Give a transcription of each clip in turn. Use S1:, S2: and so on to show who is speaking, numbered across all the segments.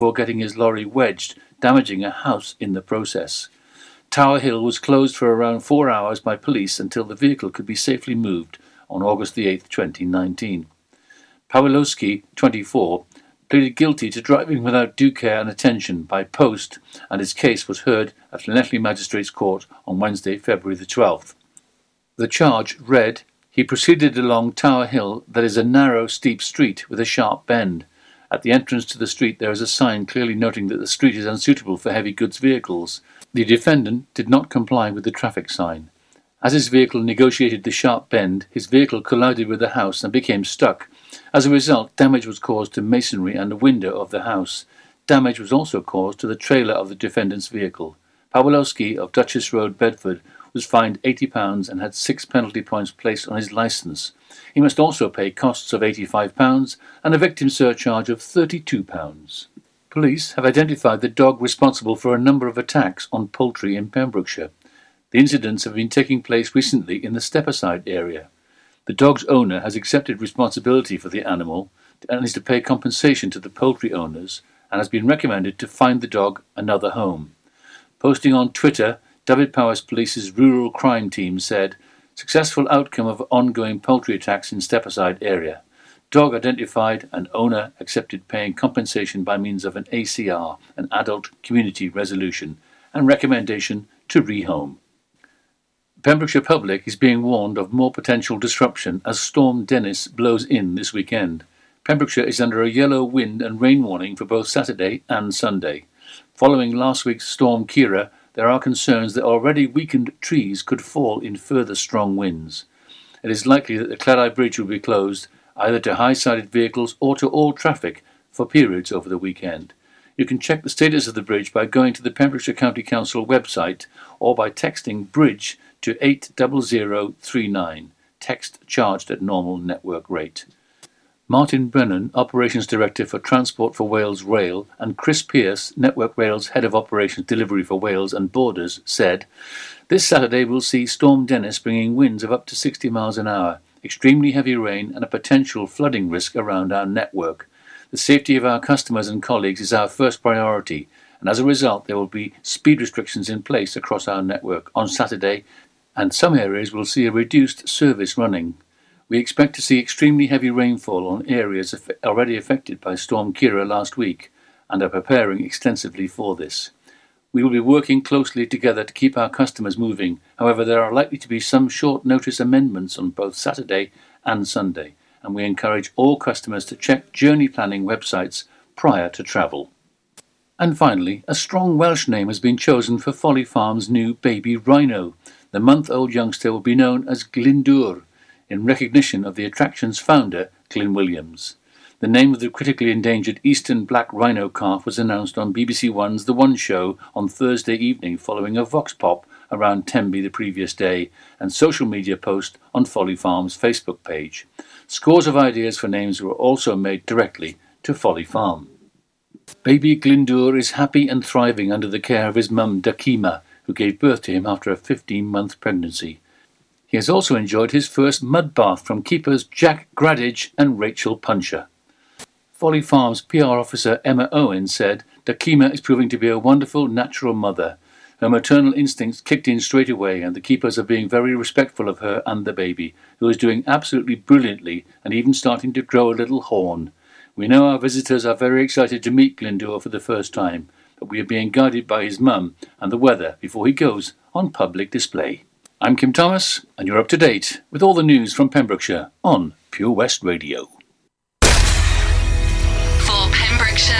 S1: before getting his lorry wedged, damaging a house in the process. Tower Hill was closed for around four hours by police until the vehicle could be safely moved on August 8, 2019. Pawlowski, 24, pleaded guilty to driving without due care and attention by post, and his case was heard at Llanelli Magistrates Court on Wednesday, February the 12th. The charge read, he proceeded along Tower Hill, that is a narrow, steep street with a sharp bend. At the entrance to the street there is a sign clearly noting that the street is unsuitable for heavy goods vehicles. The defendant did not comply with the traffic sign. As his vehicle negotiated the sharp bend, his vehicle collided with the house and became stuck. As a result, damage was caused to masonry and a window of the house. Damage was also caused to the trailer of the defendant's vehicle. Pawlowski of Duchess Road, Bedford, was fined £80 and had six penalty points placed on his licence. He must also pay costs of £85 and a victim surcharge of £32. Police have identified the dog responsible for a number of attacks on poultry in Pembrokeshire. The incidents have been taking place recently in the Stepaside area. The dog's owner has accepted responsibility for the animal and is to pay compensation to the poultry owners and has been recommended to find the dog another home. Posting on Twitter, Dyfed-Powys Police's rural crime team said, Successful outcome of ongoing poultry attacks in Stepaside area. Dog identified and owner accepted paying compensation by means of an ACR, an adult community resolution, and recommendation to rehome. Pembrokeshire public is being warned of more potential disruption as Storm Dennis blows in this weekend. Pembrokeshire is under a yellow wind and rain warning for both Saturday and Sunday. Following last week's Storm Ciara, there are concerns that already weakened trees could fall in further strong winds. It is likely that the Cleddau Bridge will be closed either to high-sided vehicles or to all traffic for periods over the weekend. You can check the status of the bridge by going to the Pembrokeshire County Council website or by texting BRIDGE to 80039, text charged at normal network rate. Martin Brennan, Operations Director for Transport for Wales Rail, and Chris Pearce, Network Rail's Head of Operations Delivery for Wales and Borders, said, This Saturday will see Storm Dennis bringing winds of up to 60 miles an hour, extremely heavy rain, and a potential flooding risk around our network. The safety of our customers and colleagues is our first priority, and as a result, there will be speed restrictions in place across our network on Saturday, and some areas will see a reduced service running. We expect to see extremely heavy rainfall on areas already affected by Storm Ciara last week and are preparing extensively for this. We will be working closely together to keep our customers moving. However, there are likely to be some short notice amendments on both Saturday and Sunday, and we encourage all customers to check journey planning websites prior to travel. And finally, a strong Welsh name has been chosen for Folly Farm's new baby rhino. The month old youngster will be known as Glyndŵr in recognition of the attraction's founder, Glyn Williams. The name of the critically endangered eastern black rhino calf was announced on BBC One's The One Show on Thursday evening following a vox pop around Tenby the previous day and social media post on Folly Farm's Facebook page. Scores of ideas for names were also made directly to Folly Farm. Baby Glyndŵr is happy and thriving under the care of his mum Dakima, who gave birth to him after a 15 month pregnancy. He has also enjoyed his first mud bath from keepers Jack Gradage and Rachel Puncher. Folly Farms PR officer Emma Owen said, Dakima is proving to be a wonderful natural mother. Her maternal instincts kicked in straight away, and the keepers are being very respectful of her and the baby, who is doing absolutely brilliantly and even starting to grow a little horn. We know our visitors are very excited to meet Glyndŵr for the first time, but we are being guided by his mum and the weather before he goes on public display. I'm Kim Thomas, and you're up to date with all the news from Pembrokeshire on Pure West Radio.
S2: For Pembrokeshire,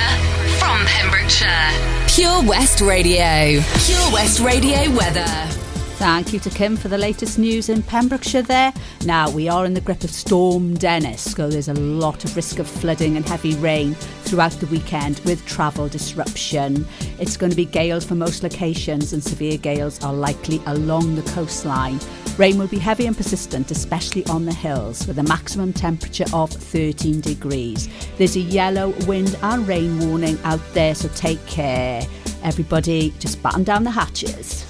S2: from Pembrokeshire, Pure West Radio. Pure West Radio weather.
S3: Thank you to Kim for the latest news in Pembrokeshire there. Now, we are in the grip of Storm Dennis, so there's a lot of risk of flooding and heavy rain throughout the weekend with travel disruption. It's going to be gales for most locations, and severe gales are likely along the coastline. Rain will be heavy and persistent, especially on the hills, with a maximum temperature of 13 degrees. There's a yellow wind and rain warning out there, so take care. Everybody, just batten down the hatches.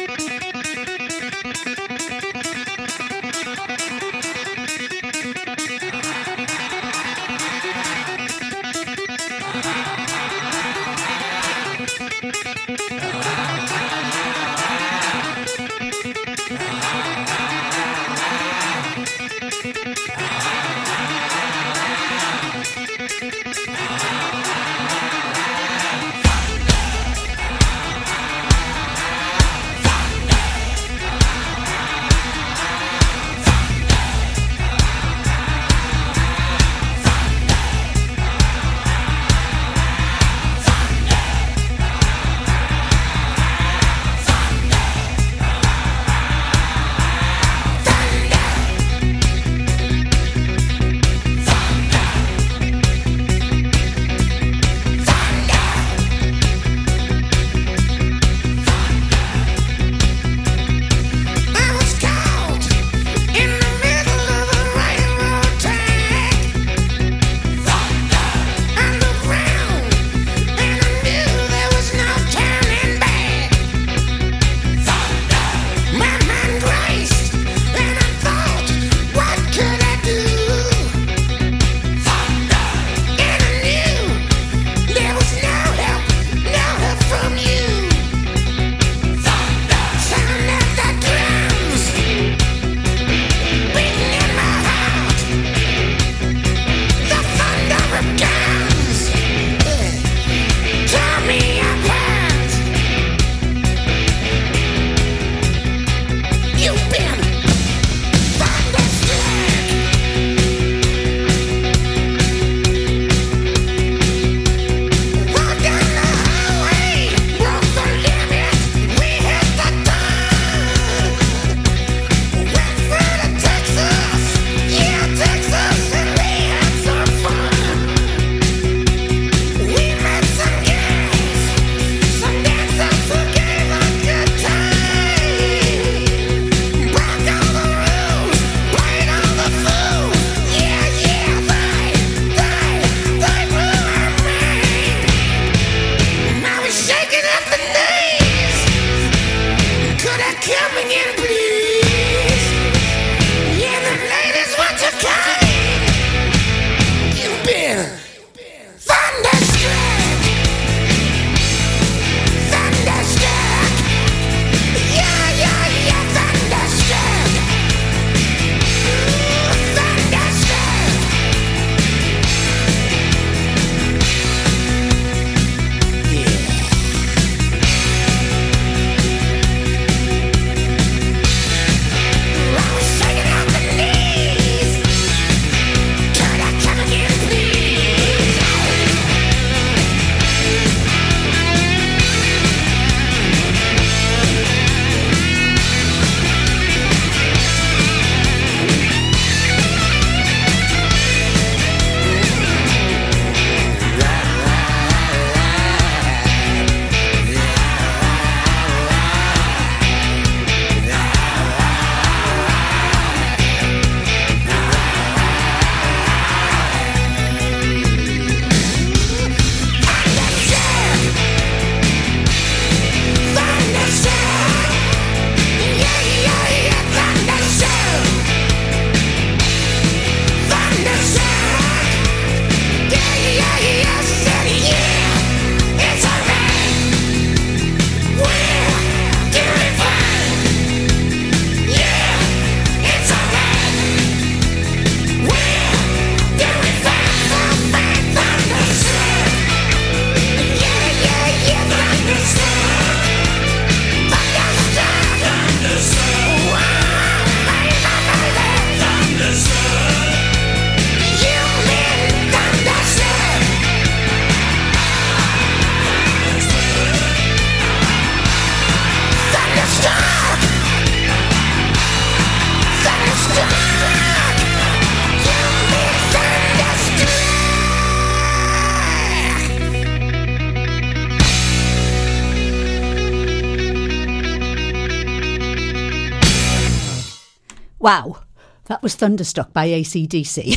S4: Wow, that was Thunderstruck by ACDC.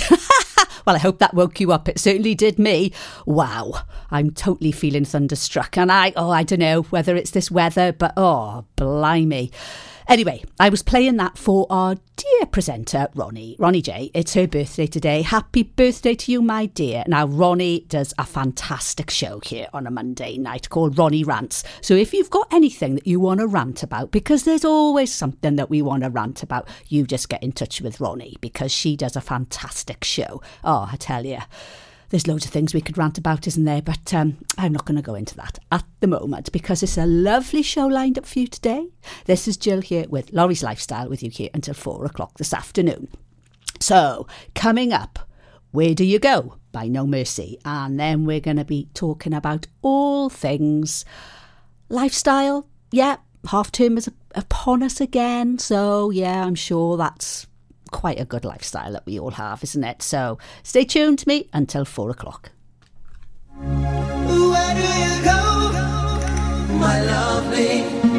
S4: well, I hope that woke you up. It certainly did me. Wow, I'm totally feeling thunderstruck. And I, oh, I don't know whether it's this weather, but oh, blimey. Anyway, I was playing that for our dear presenter, Ronnie. Ronnie J. It's her birthday today. Happy birthday to you, my dear. Now, Ronnie does a fantastic show here on a Monday night called Ronnie Rants. So if you've got anything that you want to rant about, because there's always something that we want to rant about, you just get in touch with Ronnie because she does a fantastic show. Oh, I tell you. There's loads of things we could rant about, isn't there? But um, I'm not going to go into that at the moment because it's a lovely show lined up for you today. This is Jill here with Lawrie's Lifestyle with you here until four o'clock this afternoon. So, coming up, Where Do You Go by No Mercy. And then we're going to be talking about all things lifestyle. Yeah, half term is upon us again. So, yeah, I'm sure that's quite a good lifestyle that we all have, isn't it? So stay tuned to me until four o'clock. Where do you go, my lovely?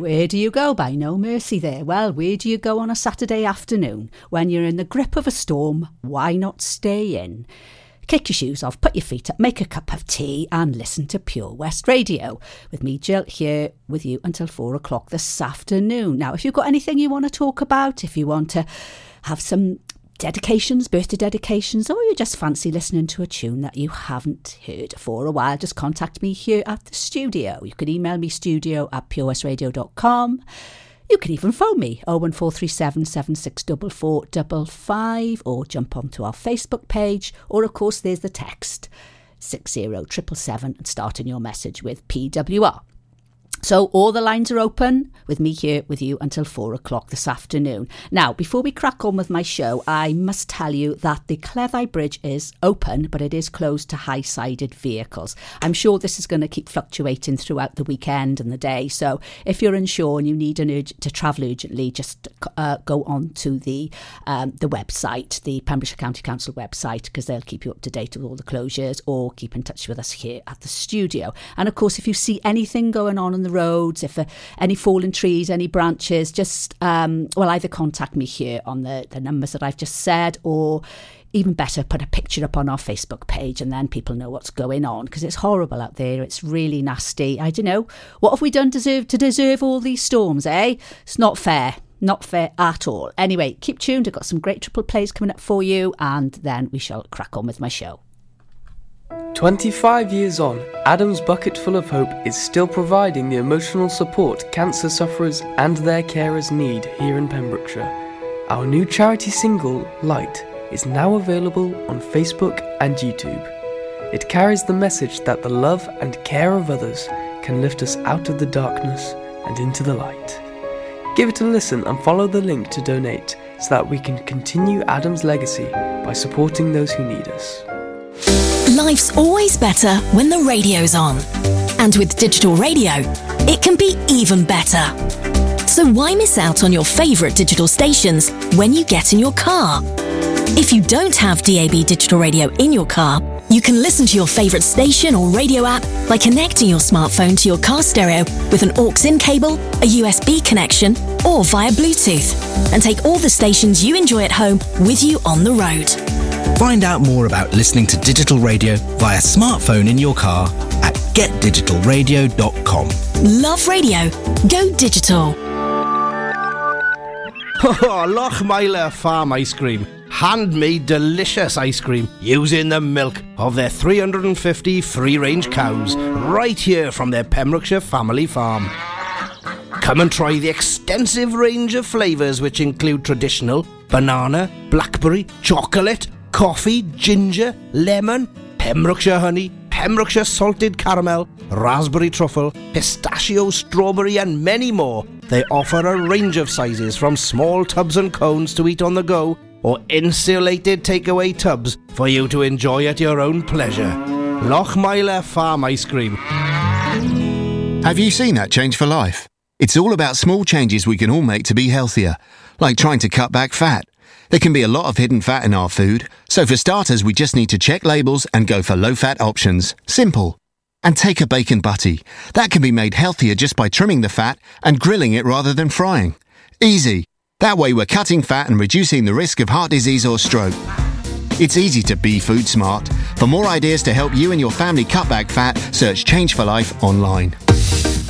S3: Where do you go? By no mercy there. Well, where do you go on a Saturday afternoon when you're in the grip of a storm? Why not stay in? Kick your shoes off, put your feet up, make a cup of tea, and listen to Pure West Radio with me, Jill, here with you until four o'clock this afternoon. Now, if you've got anything you want to talk about, if you want to have some dedications, birthday dedications, or you just fancy listening to a tune that you haven't heard for a while, just contact me here at the studio. You can email me studio at purewestradio.com. You can even phone me 01437 764455 or jump onto our Facebook page or of course there's the text 60777 and starting your message with PWR. So all the lines are open with me here with you until four o'clock this afternoon. Now, before we crack on with my show, I must tell you that the Cleddau Bridge is open, but it is closed to high-sided vehicles. I'm sure this is going to keep fluctuating throughout the weekend and the day. So if you're unsure and you need an to travel urgently, just uh, go on to the um, the website, the Pembrokeshire County Council website, because they'll keep you up to date with all the closures, or keep in touch with us here at the studio. And of course, if you see anything going on in the roads, if uh, any fallen trees, any branches, just, um, well, either contact me here on the, the numbers that I've just said or even better, put a picture up on our Facebook page and then people know what's going on because it's horrible out there. It's really nasty. I don't know. What have we done deserve, to deserve all these storms, eh? It's not fair. Not fair at all. Anyway, keep tuned. I've got some great triple plays coming up for you, and then we shall crack on with my show.
S5: 25 years on, Adam's Bucket Full of Hope is still providing the emotional support cancer sufferers and their carers need here in Pembrokeshire. Our new charity single, Light, is now available on Facebook and YouTube. It carries the message that the love and care of others can lift us out of the darkness and into the light. Give it a listen and follow the link to donate so that we can continue Adam's legacy by supporting those who need us.
S2: Life's always better when the radio's on. And with digital radio, it can be even better. So why miss out on your favourite digital stations when you get in your car? If you don't have DAB digital radio in your car, you can listen to your favourite station or radio app by connecting your smartphone to your car stereo with an aux in cable, a USB connection, or via Bluetooth, and take all the stations you enjoy at home with you on the road.
S6: Find out more about listening to digital radio via smartphone in your car at getdigitalradio.com.
S2: Love radio. Go digital.
S7: Oh, Lochmeyler Farm Ice Cream. Handmade delicious ice cream using the milk of their 350 free range cows right here from their Pembrokeshire family farm. Come and try the extensive range of flavours which include traditional banana, blackberry, chocolate, coffee, ginger, lemon, Pembrokeshire honey, Pembrokeshire salted caramel, raspberry truffle, pistachio, strawberry, and many more. They offer a range of sizes from small tubs and cones to eat on the go or insulated takeaway tubs for you to enjoy at your own pleasure. Lochmeyler Farm Ice Cream.
S8: Have you seen that change for life? It's all about small changes we can all make to be healthier, like trying to cut back fat. There can be a lot of hidden fat in our food, so for starters, we just need to check labels and go for low fat options. Simple. And take a bacon butty. That can be made healthier just by trimming the fat and grilling it rather than frying. Easy. That way, we're cutting fat and reducing the risk of heart disease or stroke. It's easy to be food smart. For more ideas to help you and your family cut back fat, search Change for Life online.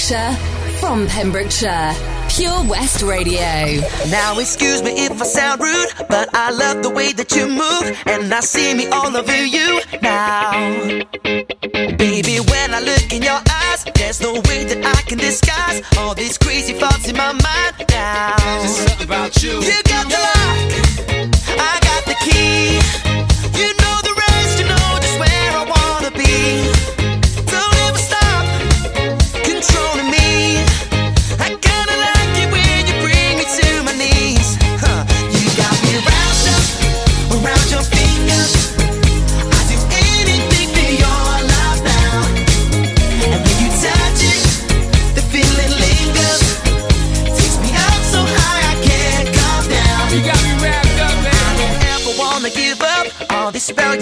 S4: Pembrokeshire, from Pembrokeshire, Pure West Radio.
S9: Now, excuse me if I sound rude, but I love the way that you move, and I see me all over you now. Baby, when I look in your eyes, there's no way that I can disguise all these crazy thoughts in my mind now.
S10: There's something about you.
S9: You got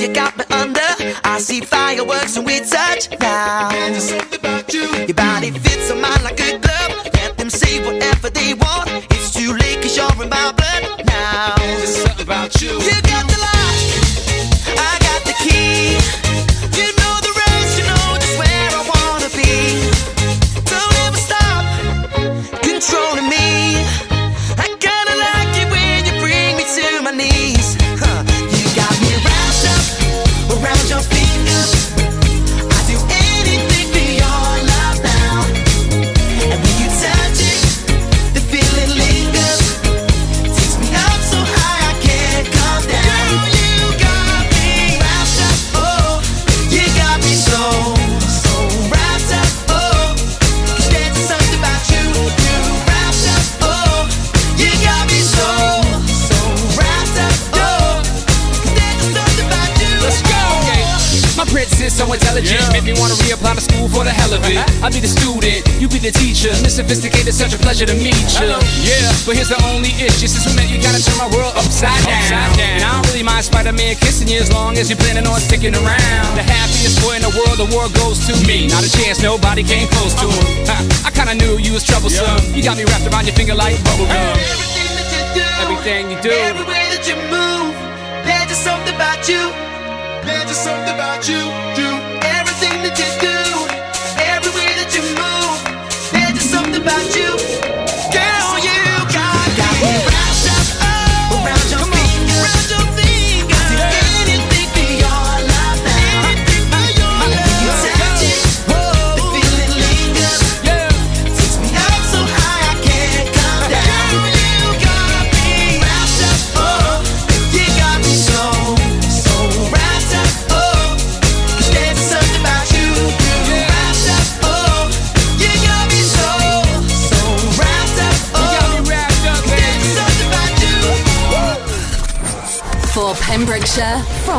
S9: you got me under. I see fireworks when we touch now.
S10: There's something about you.
S9: Your body fits on mine like a glove. Let them say whatever they want. It's too late cause you're in my blood now.
S10: There's something about you.
S9: You
S10: Sophisticated, such a pleasure to meet you. Yeah, but here's the only issue. Since we met, you gotta turn my world upside down. And I don't really mind Spider-Man kissing you as long as you're planning on sticking around. The happiest boy in the world, the world goes to me. Not a chance, nobody came close to him. I kinda knew you was troublesome. You got me wrapped around your finger like bubblegum.
S9: Everything that you do,
S10: Everything you do.
S9: every way that you move, there's just something about you. There's just something about you.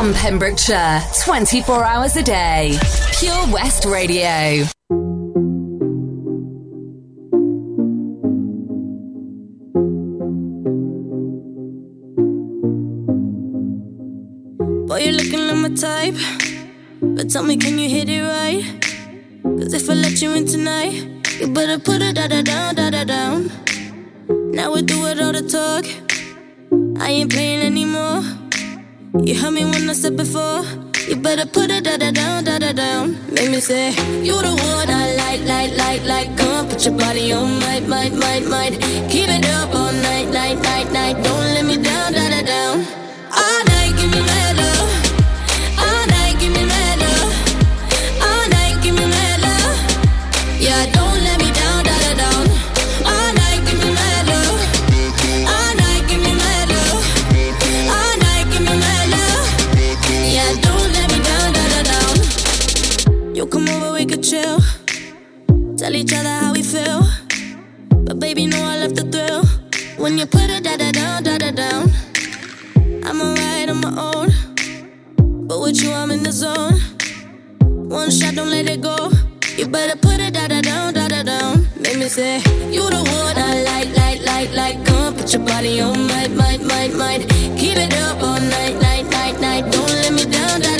S4: From Pembrokeshire, 24 hours a day. Pure West Radio.
S11: Boy, you're looking like my type. But tell me, can you hit it right? Cause if I let you in tonight, you better put it da da down, da da down. Now we do it all the talk. I ain't playing anymore. You heard me when I said before. You better put it da da down, da da down. Make me say, You the one I like, like, like, like. Come on, put your body on, might, might, might, might. Keep it up all night, night, night, night. Don't let me down, come over, we could chill. Tell each other how we feel. But baby, know I love the thrill. When you put it da da down, da da down. I'm alright on my own. But with you, I'm in the zone. One shot, don't let it go. You better put it da da down, da da down. Make me say, You the one I like, like, like, like. Come put your body on, might, might, might, might. Keep it up all night, night, night, night. Don't let me down, da da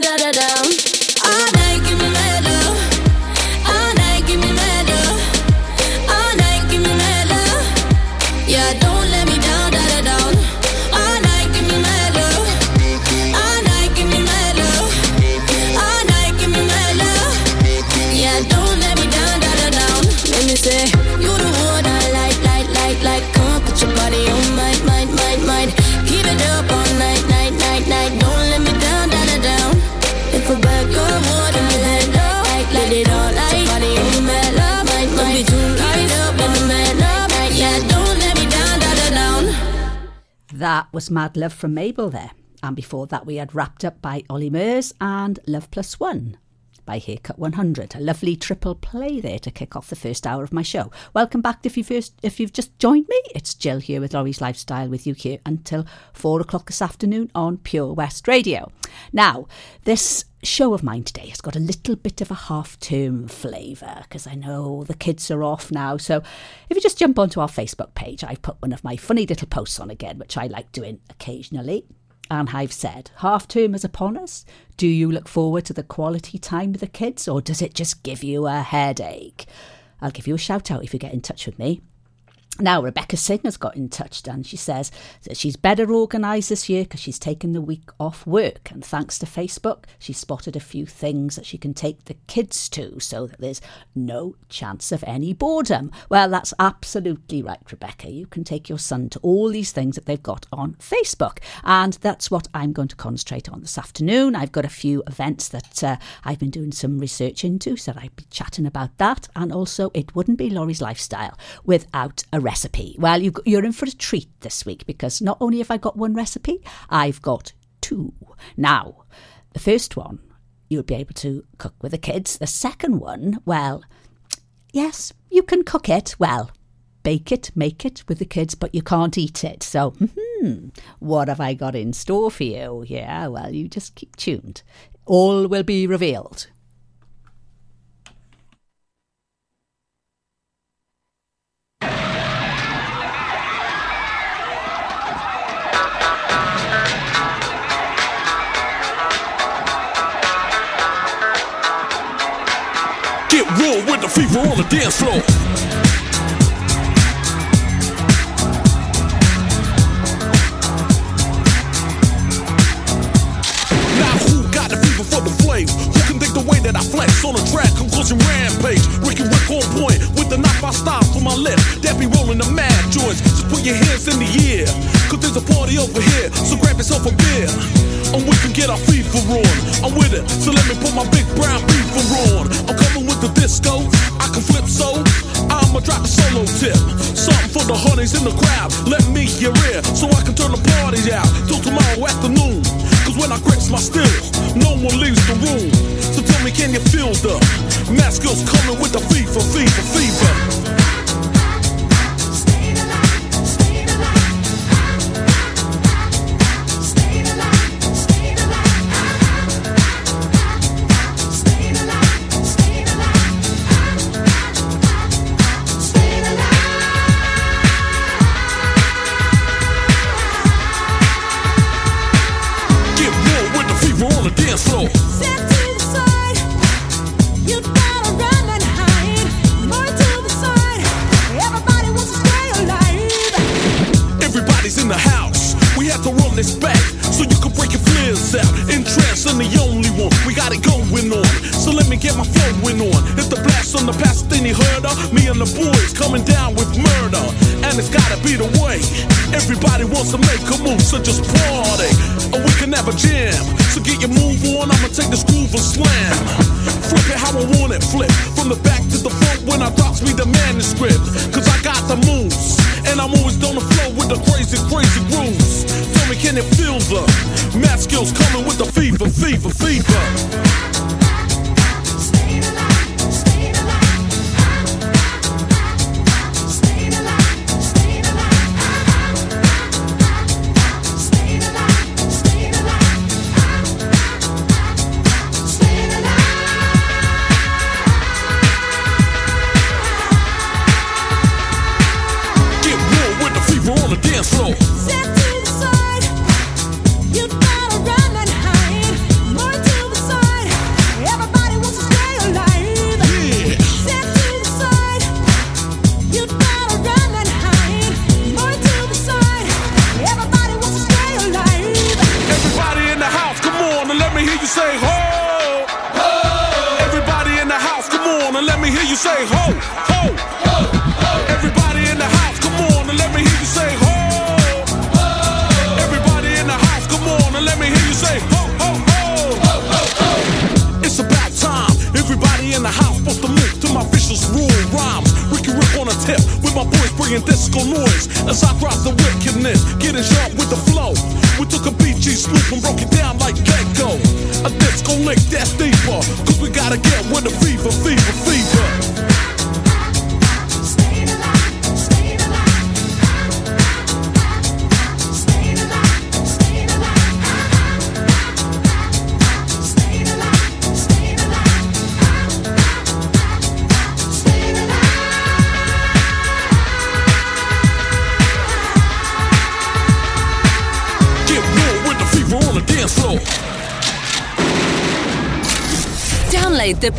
S3: That was Mad Love from Mabel there. And before that, we had Wrapped Up by Ollie Murs and Love Plus One by Haircut 100. A lovely triple play there to kick off the first hour of my show. Welcome back if you first if you've just joined me. It's Jill here with Lawrie's Lifestyle with you here until four o'clock this afternoon on Pure West Radio. Now, this show of mine today has got a little bit of a half term flavour because I know the kids are off now. So if you just jump onto our Facebook page, I've put one of my funny little posts on again, which I like doing occasionally. And I've said, half term is upon us. Do you look forward to the quality time with the kids or does it just give you a headache? I'll give you a shout out if you get in touch with me. Now, Rebecca Sin has got in touch and she says that she's better organised this year because she's taken the week off work. And thanks to Facebook, she spotted a few things that she can take the kids to so that there's no chance of any boredom. Well, that's absolutely right, Rebecca. You can take your son to all these things that they've got on Facebook. And that's what I'm going to concentrate on this afternoon. I've got a few events that uh, I've been doing some research into, so I'd be chatting about that. And also, it wouldn't be Lawrie's lifestyle without a recipe. Well, you, you're in for a treat this week because not only have I got one recipe, I've got two. Now, the first one you'll be able to cook with the kids. The second one, well, yes, you can cook it. Well, bake it, make it with the kids, but you can't eat it. So, hmm, what have I got in store for you? Yeah, well, you just keep tuned. All will be revealed.
S12: Get real with the fever on the dance floor. The way that I flex on a track? Conclusion rampage. Ricky Rick on point with the knock I stop for my left. That be rolling the mad joints. Just put your hands in the air. Cause there's a party over here. So grab yourself a beer. And we can get our fever on. I'm with it. So let me put my big brown beaver on. I'm coming with the disco. I can flip so. I'ma drop a solo tip. Something for the honeys in the crowd. Let me hear it. So I can turn the party out till tomorrow afternoon. Cause when I grips my stills, no one leaves the room. So tell me, can you feel the mask skills coming with the fever, fever, fever? So just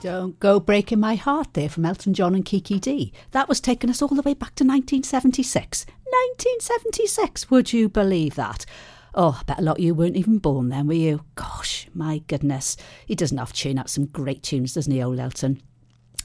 S9: Don't Go Breaking My Heart
S3: there from Elton John and Kiki Dee. That was taking us all the way back to 1976. 1976, would you believe that? Oh, I bet a lot of you weren't even born then, were you? Gosh, my goodness. He doesn't have tune out some great tunes, doesn't he, old Elton?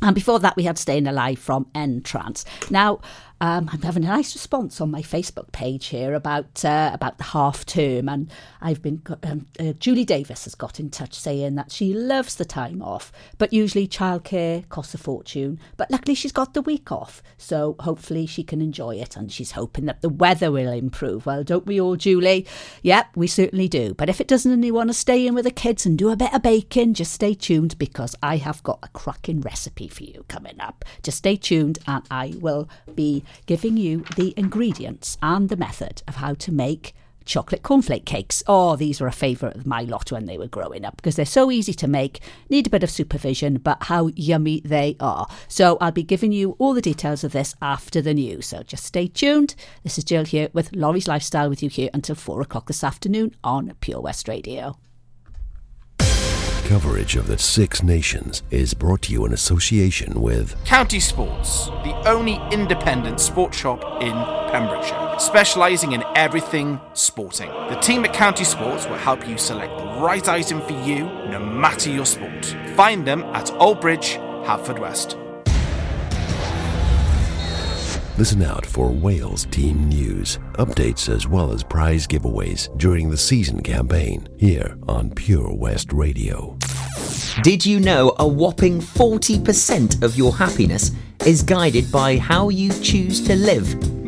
S3: And before that, we had Staying Alive from N-Trance. Now, um, I'm having a nice response on my Facebook page here about uh, about the half term, and I've been um, uh, Julie Davis has got in touch saying that she loves the time off, but usually childcare costs a fortune. But luckily, she's got the week off, so hopefully she can enjoy it, and she's hoping that the weather will improve. Well, don't we all, Julie? Yep, we certainly do. But if it doesn't, and you want to stay in with the kids and do a bit of baking, just stay tuned because I have got a cracking recipe for you coming up. Just stay tuned, and I will be giving you the ingredients and the method of how to make chocolate cornflake cakes. Oh, these were a favourite of my lot when they were growing up because they're so easy to make, need a bit of supervision, but how yummy they are. So I'll be giving you all the details of this after the news. So just stay tuned. This is Jill here with Lawrie's Lifestyle with you here until four o'clock this afternoon on Pure West Radio.
S13: Coverage of the Six Nations is brought to you in association with
S14: County Sports, the only independent sports shop in Pembrokeshire, specialising in everything sporting. The team at County Sports will help you select the right item for you, no matter your sport. Find them at Old Bridge, West.
S13: Listen out for Wales team news, updates, as well as prize giveaways during the season campaign here on Pure West Radio.
S15: Did you know a whopping 40% of your happiness is guided by how you choose to live?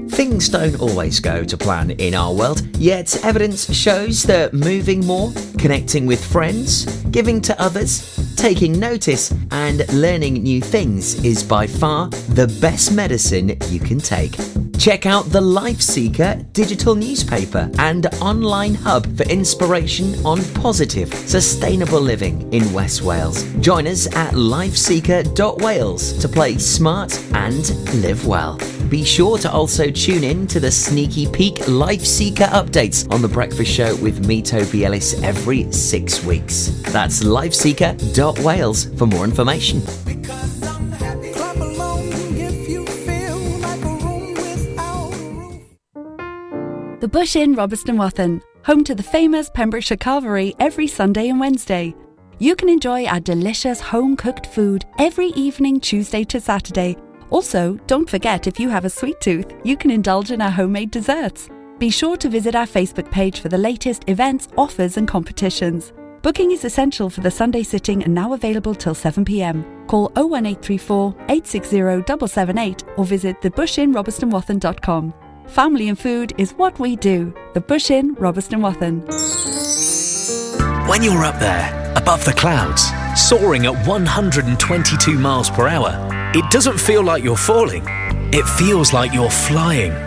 S15: Things don't always go to plan in our world, yet evidence shows that moving more, connecting with friends, giving to others, taking notice, and learning new things is by far the best medicine you can take. Check out the Life Seeker digital newspaper and online hub for inspiration on positive, sustainable living in West Wales. Join us at lifeseeker.wales to play smart and live well. Be sure to also tune in to the Sneaky Peek Life Seeker updates on The Breakfast Show with me, Toby Ellis, every six weeks. That's lifeseeker.wales for more information.
S16: The Bush Inn, Robeston Wathen, home to the famous Pembrokeshire Carvery every Sunday and Wednesday. You can enjoy our delicious home cooked food every evening, Tuesday to Saturday. Also, don't forget if you have a sweet tooth, you can indulge in our homemade desserts. Be sure to visit our Facebook page for the latest events, offers, and competitions. Booking is essential for the Sunday sitting and now available till 7pm. Call 01834 860 778 or visit thebushinrobertsonwathen.com. Family and food is what we do. The Bush Inn, Robeston Wathen.
S17: When you're up there, above the clouds, soaring at 122 miles per hour, it doesn't feel like you're falling. It feels like you're flying.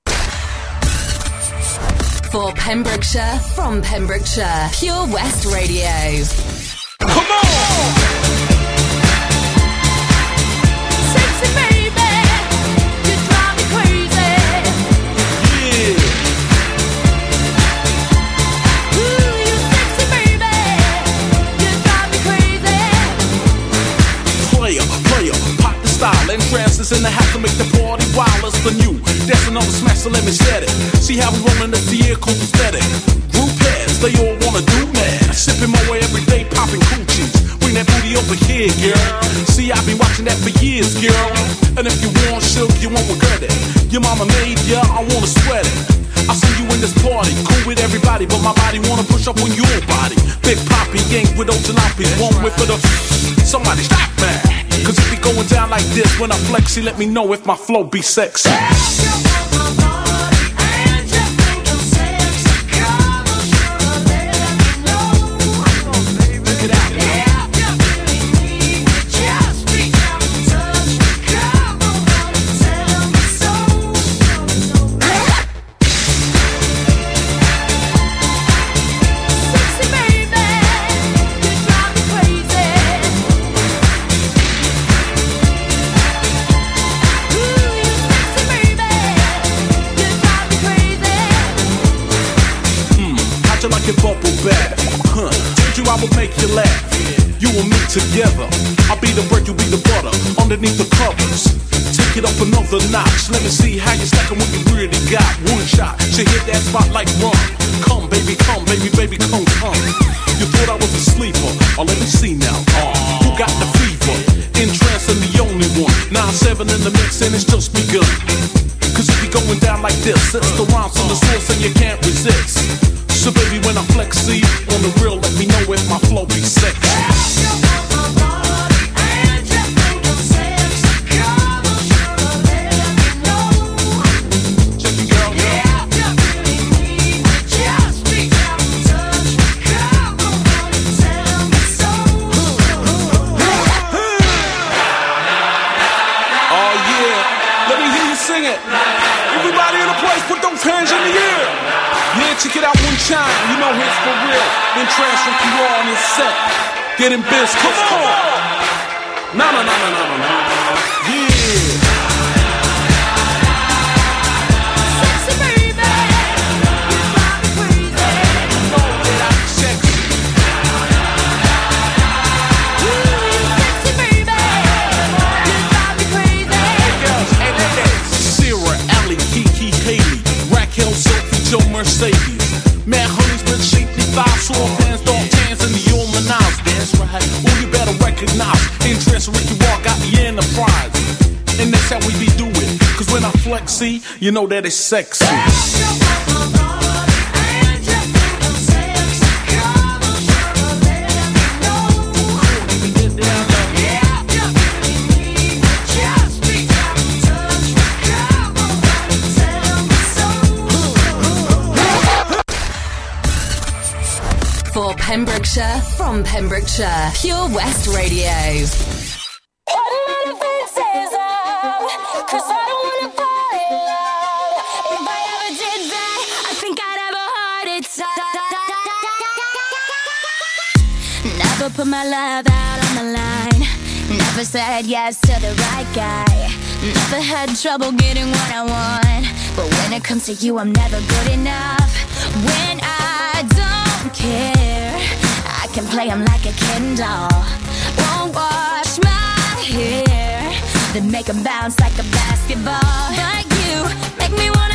S4: For Pembrokeshire, from Pembrokeshire, Pure West Radio. Come on!
S9: Sexy baby, you drive me crazy. Ooh, you sexy baby, you drive me crazy.
S12: Player, player, pop the style, and trances in the house to make the party wild as the new. That's another smash, so let me set it. See how we rollin' the vehicle aesthetic. Group heads, they all wanna do mad. Sipping my way every day, popping coochies. Bring that booty over here, girl. See, I've been watching that for years, girl. And if you want silk, you won't regret it. Your mama made ya, I wanna sweat it. I see you in this party, cool with everybody, but my body wanna push up on your body. Big poppy, yank with old jalopies, one whip for the. Somebody stop, man. Cause we going going down like this when I flex, he let me know if my flow be sexy. You would make you laugh. You and me together. I'll be the bread, you be the butter. Underneath the covers. Take it up another notch. Let me see how you stacking what you really got. One shot, she hit that spot like rum. Come, baby, come, baby, baby, come, come. You thought I was a sleeper. Oh, let me see now. Uh, who got the fever? In the only one. 9-7 in the mix and it's just begun. Cause it be going down like this. It's the rhymes from the source and you can't resist. See, you know that it's sexy.
S18: For Pembrokeshire, from Pembrokeshire, Pure West Radio.
S19: My love out on the line. Never said yes to the right guy. Never had trouble getting what I want. But when it comes to you, I'm never good enough. When I don't care, I can play him like a Ken doll. Won't wash my hair, then make him bounce like a basketball. Like you, make me wanna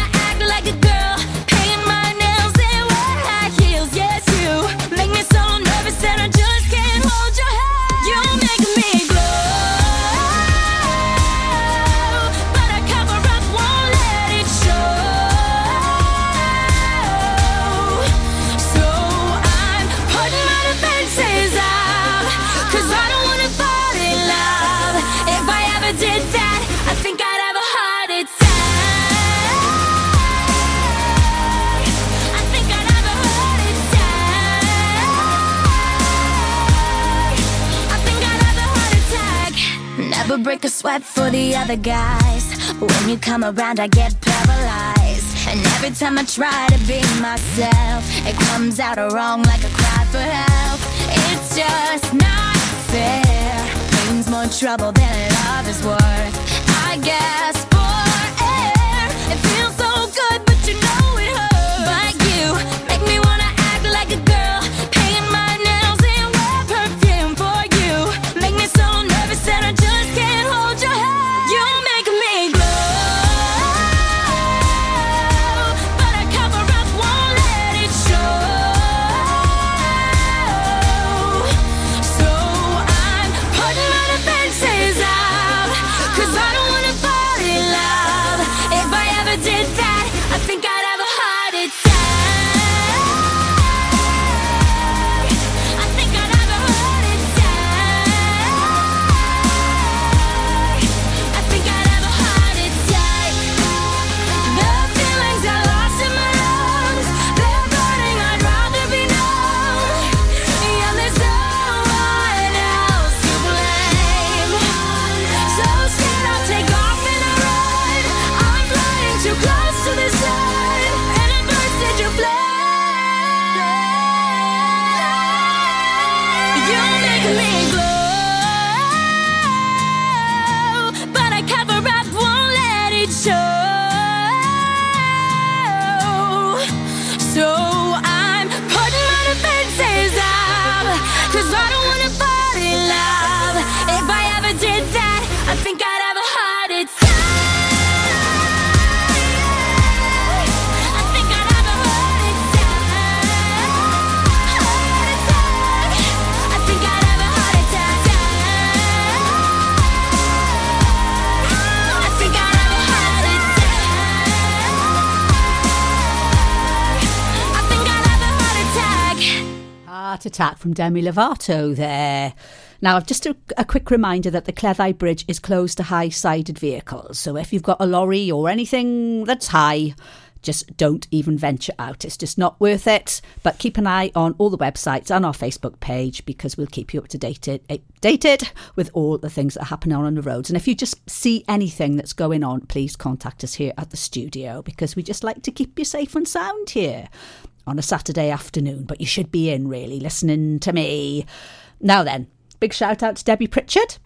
S19: a sweat for the other guys. When you come around, I get paralyzed. And every time I try to be myself, it comes out wrong like a cry for help. It's just not fair. Pain's more trouble than love is worth.
S11: Heart Attack
S3: from Demi Lovato there. Now, just a, a quick reminder that the Cleddau Bridge is closed to high sided vehicles. So if you've got a lorry or anything that's high, just don't even venture out. It's just not worth it. But keep an eye on all the websites and our Facebook page because we'll keep you up to date eh, updated with all the things that are happening on the roads. And if you just see anything that's going on, please contact us here at the studio because we just like to keep you safe and sound here on a Saturday afternoon. But you should be in really listening to me. Now then, big shout out to Debbie Pritchard.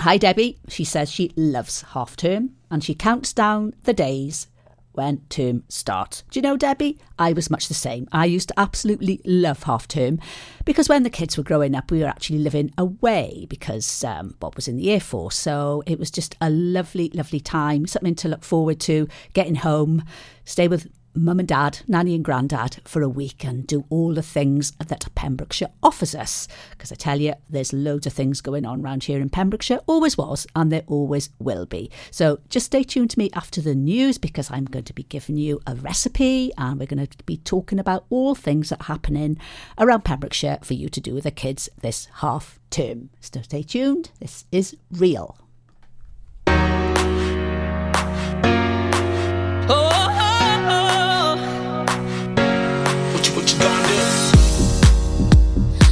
S3: Hi, Debbie. She says she loves half term and she counts down the days when term starts. Do you know, Debbie? I was much the same. I used to absolutely love half term because when the kids were growing up, we were actually living away because um, Bob was in the Air Force. So it was just a lovely, lovely time, something to look forward to, getting home, stay with mum and dad, nanny and granddad for a week and do all the things that Pembrokeshire offers us. Because I tell you, there's loads of things going on around here in Pembrokeshire, always was, and there always will be. So just stay tuned to me after the news because I'm going to be giving you a recipe and we're going to be talking about all things that are happening around Pembrokeshire for you to do with the kids this half term. So stay tuned. This is real.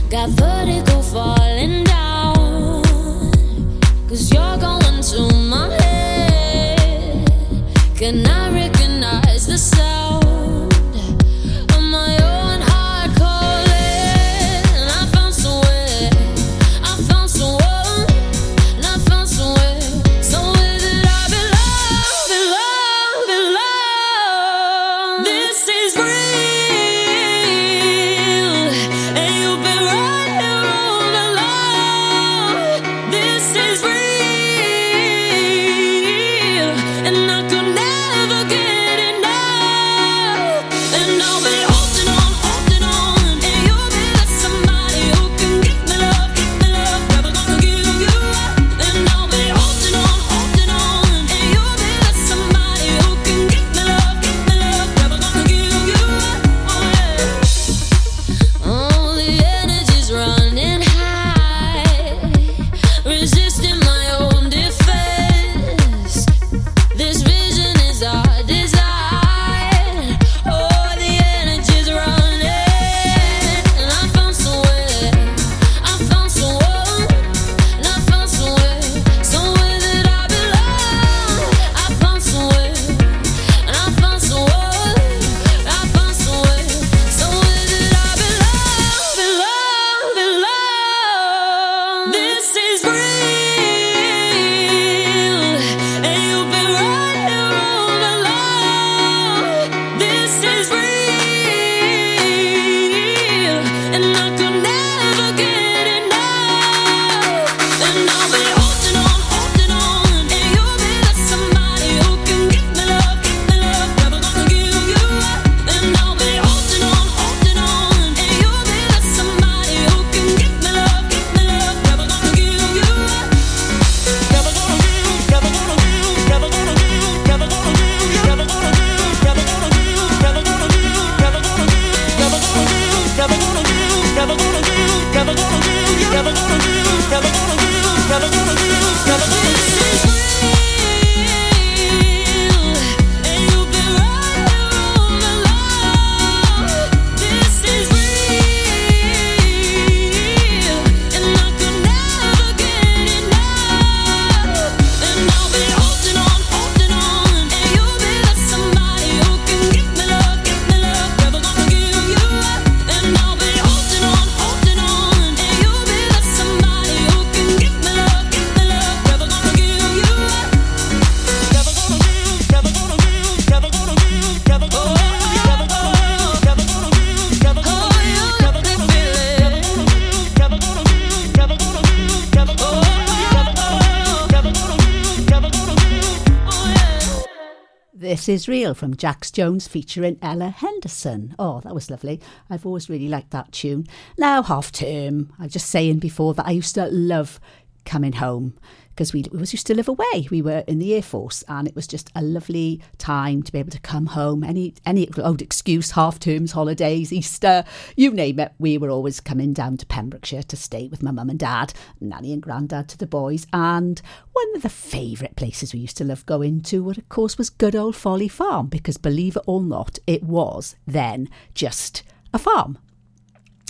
S11: Got vertigo falling down. Cause you're going to my head. Can I
S3: Across Israel from Jax Jones featuring Ella Henderson. Oh, that was lovely. I've always really liked that tune. Now, half term. I was just saying before that I used to love coming home because we, we used to live away. We were in the Air Force, and it was just a lovely time to be able to come home. Any any old excuse, half terms, holidays, Easter, you name it. We were always coming down to Pembrokeshire to stay with my mum and dad, nanny and granddad to the boys. And one of the favourite places we used to love going to, of course, was good old Folly Farm, because believe it or not, it was then just a farm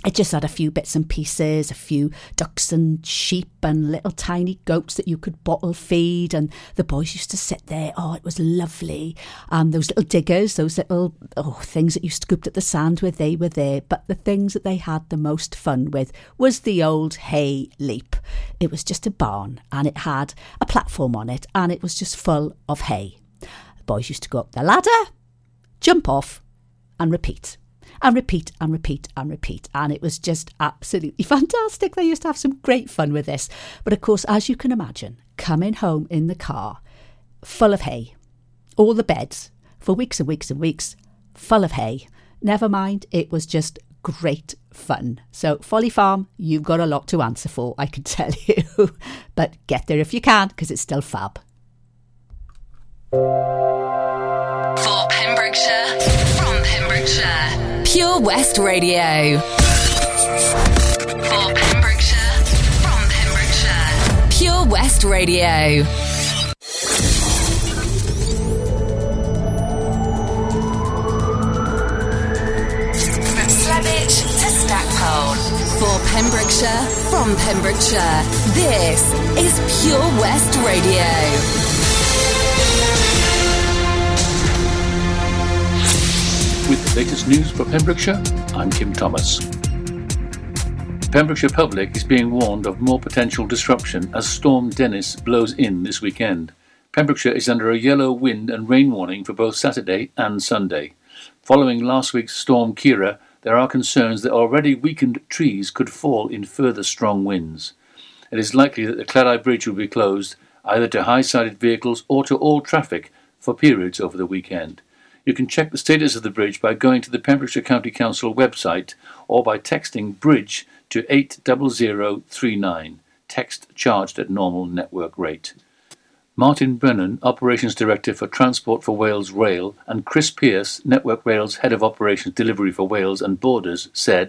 S3: it just had a few bits and pieces, a few ducks and sheep and little tiny goats that you could bottle feed. And the boys used to sit there. Oh, it was lovely. And those little diggers, those little oh, things that you scooped at the sand with, they were there. But the things that they had the most fun with was the old hay leap. It was just a barn and it had a platform on it and it was just full of hay. The boys used to go up the ladder, jump off, and repeat and repeat and repeat and repeat. And it was just absolutely fantastic. They used to have some great fun with this. But of course, as you can imagine, coming home in the car full of hay, all the beds for weeks and weeks and weeks full of hay. Never mind, it was just great fun. So, Folly Farm, you've got a lot to answer for, I can tell you. but get there if you can, because it's still fab.
S18: For Pembrokeshire, from Pembrokeshire, Pure West Radio. For Pembrokeshire, from Pembrokeshire, Pure West Radio. From Slevich to Stackpole. For Pembrokeshire, from Pembrokeshire, this is Pure West Radio.
S1: With the latest news for Pembrokeshire, I'm Kim Thomas. Pembrokeshire public is being warned of more potential disruption as Storm Dennis blows in this weekend. Pembrokeshire is under a yellow wind and rain warning for both Saturday and Sunday. Following last week's Storm Ciara, there are concerns that already weakened trees could fall in further strong winds. It is likely that the Cleddau Bridge will be closed either to high sided vehicles or to all traffic for periods over the weekend. You can check the status of the bridge by going to the Pembrokeshire County Council website or by texting bridge to 80039. Text charged at normal network rate. Martin Brennan, Operations Director for Transport for Wales Rail, and Chris Pearce, Network Rail's Head of Operations Delivery for Wales and Borders, said